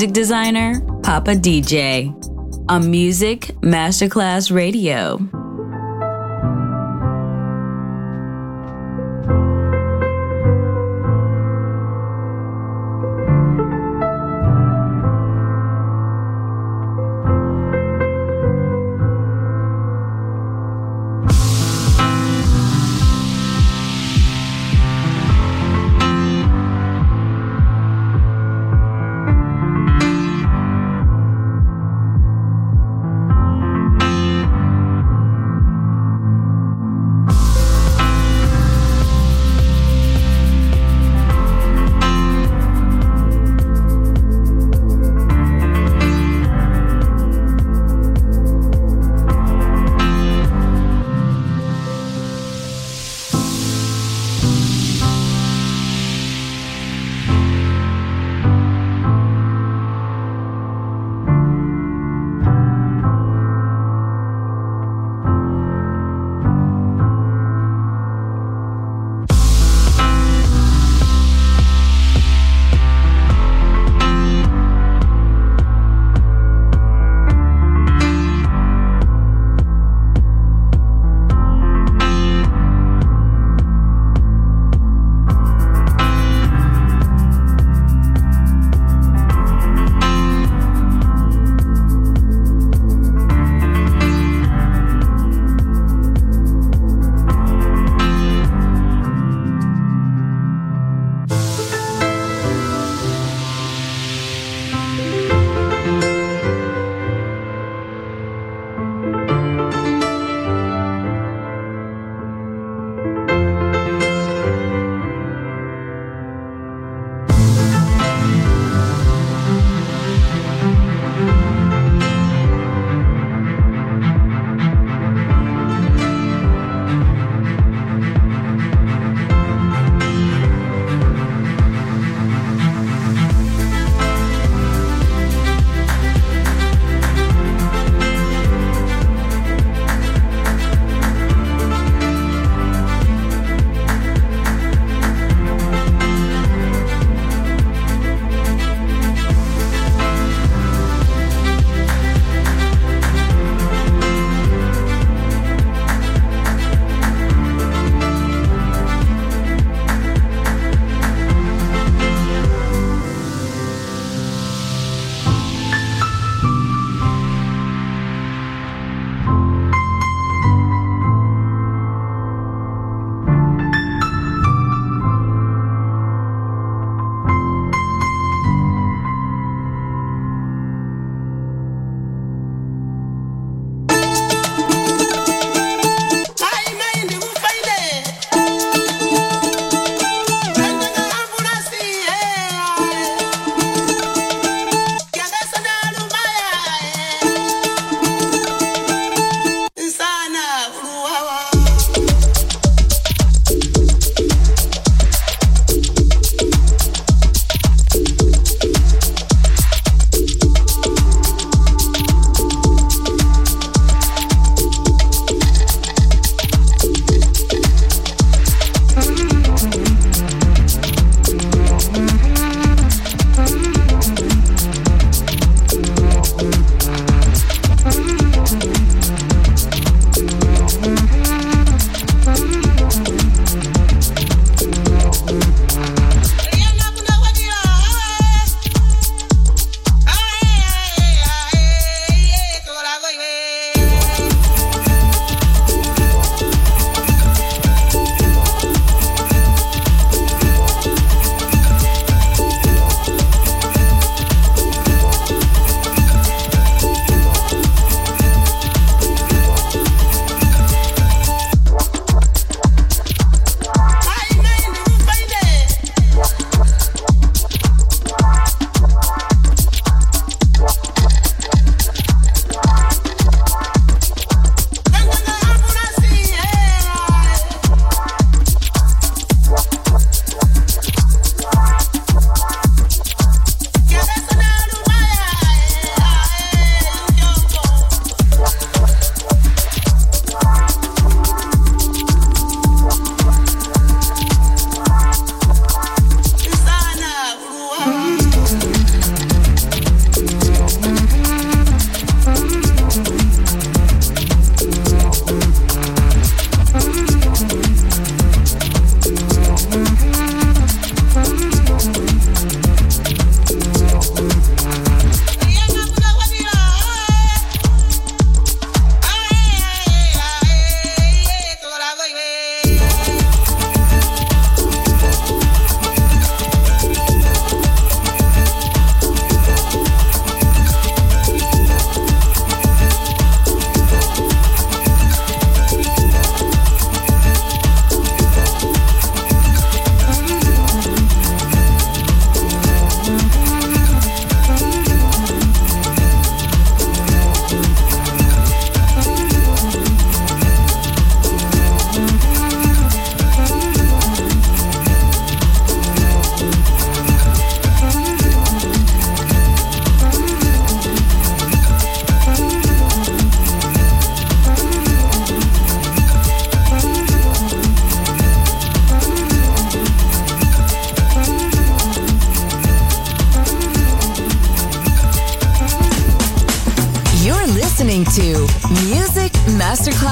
Music designer, Papa DJ. On Music Masterclass Radio.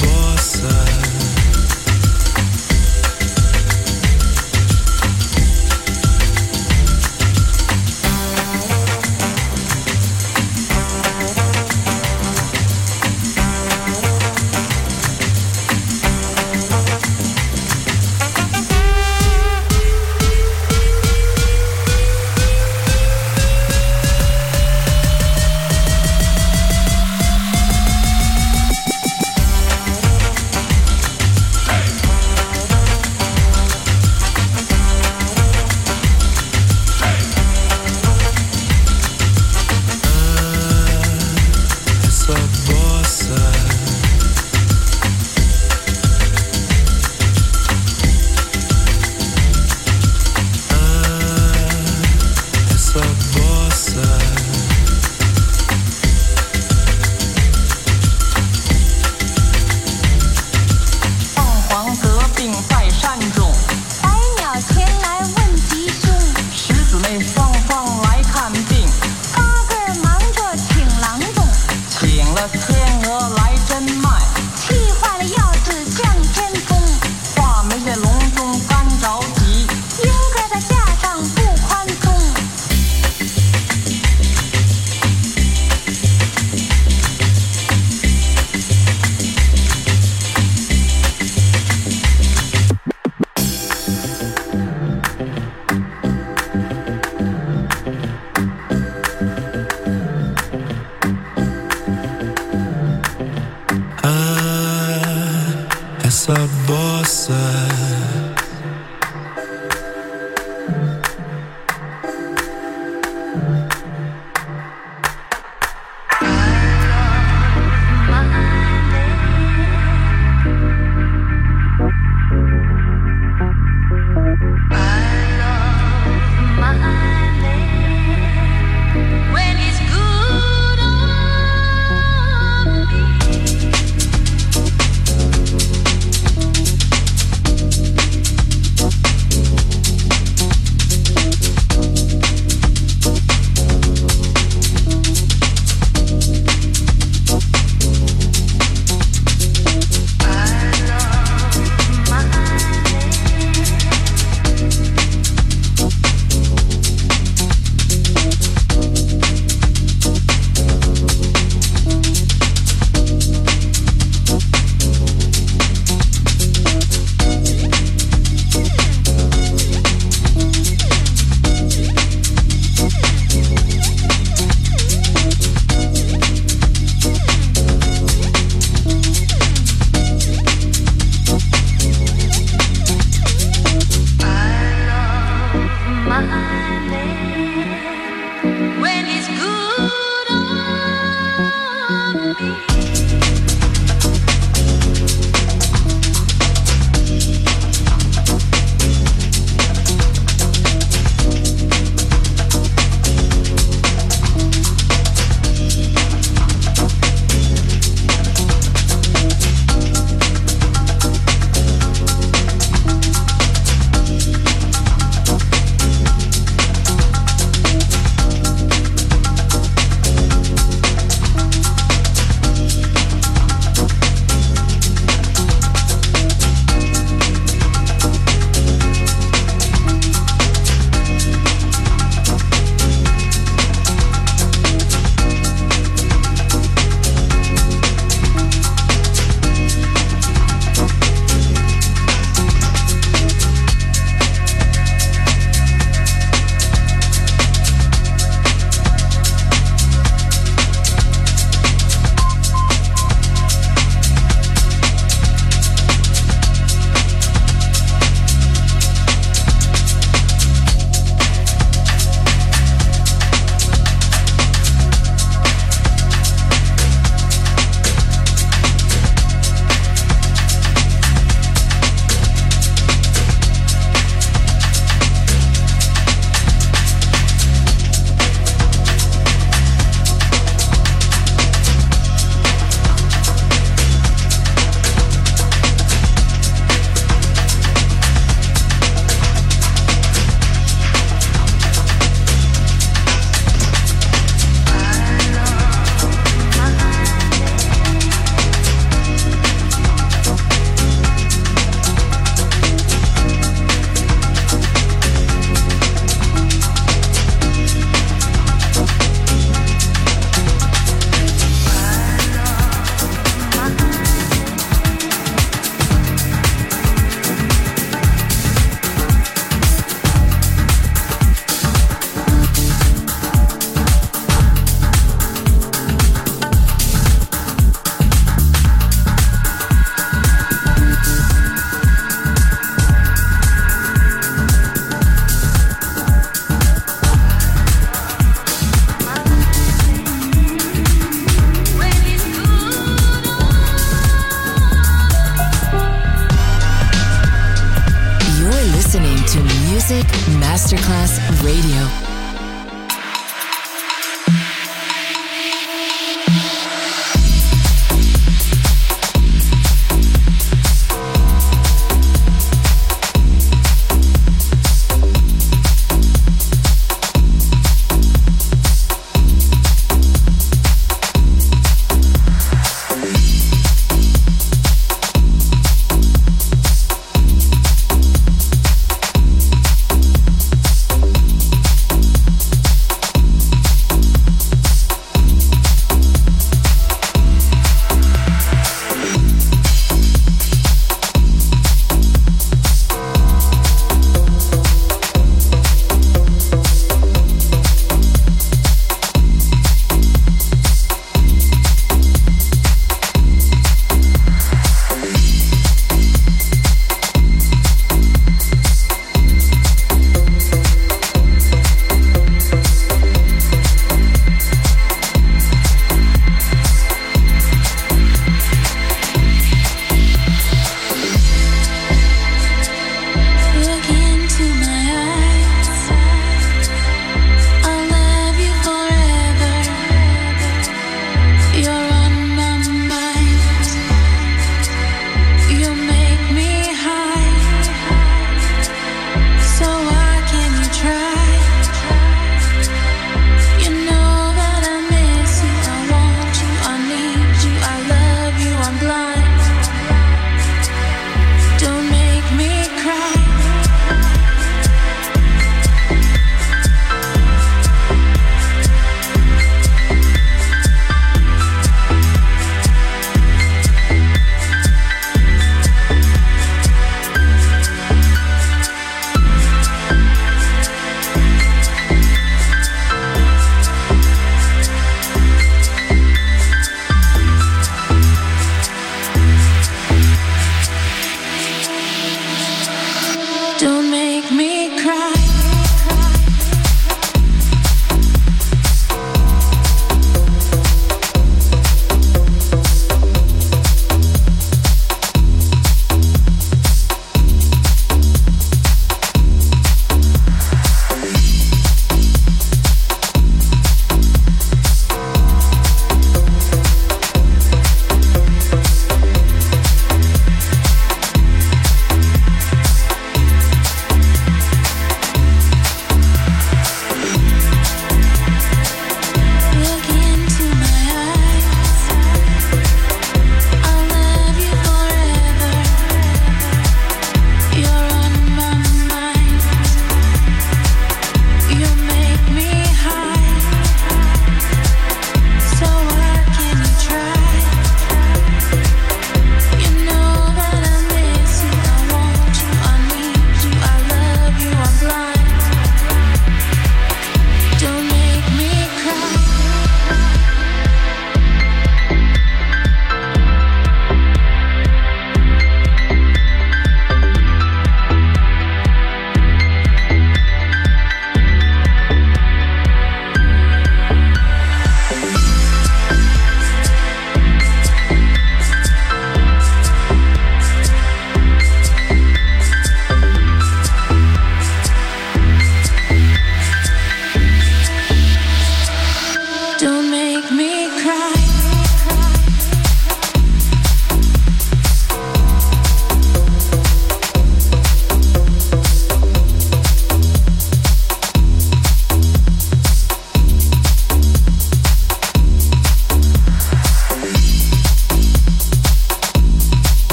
possa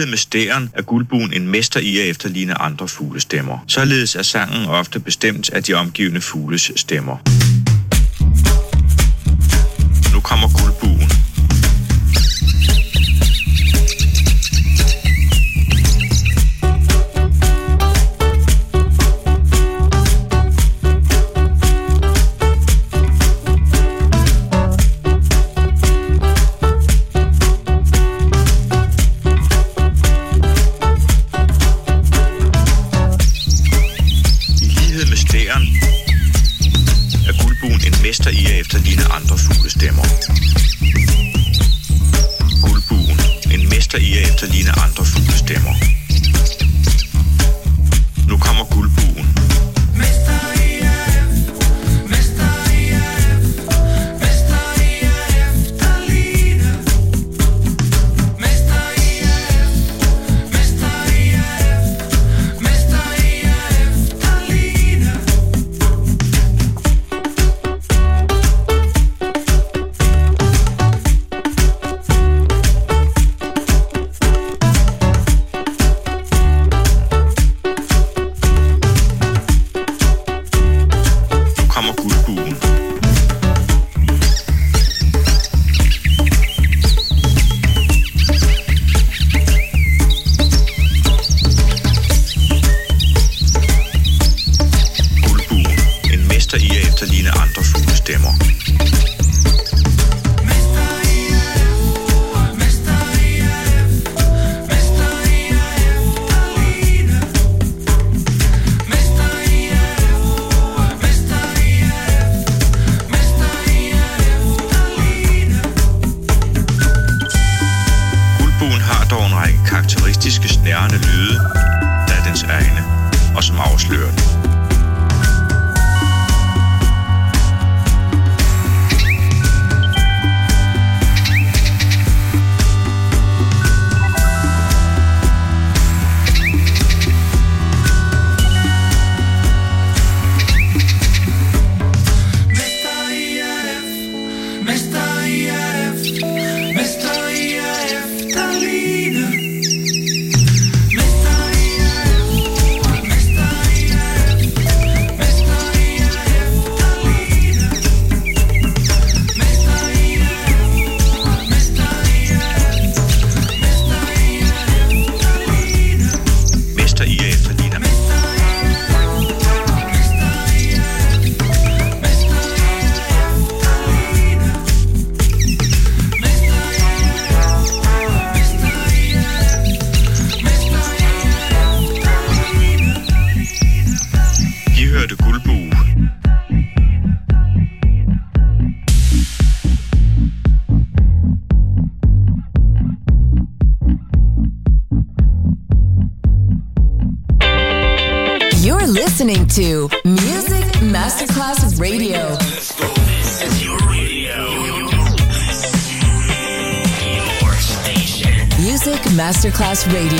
lighed med stæren er guldbuen en mester i at efterligne andre fuglestemmer. Således er sangen ofte bestemt af de omgivende fugles stemmer. Radio.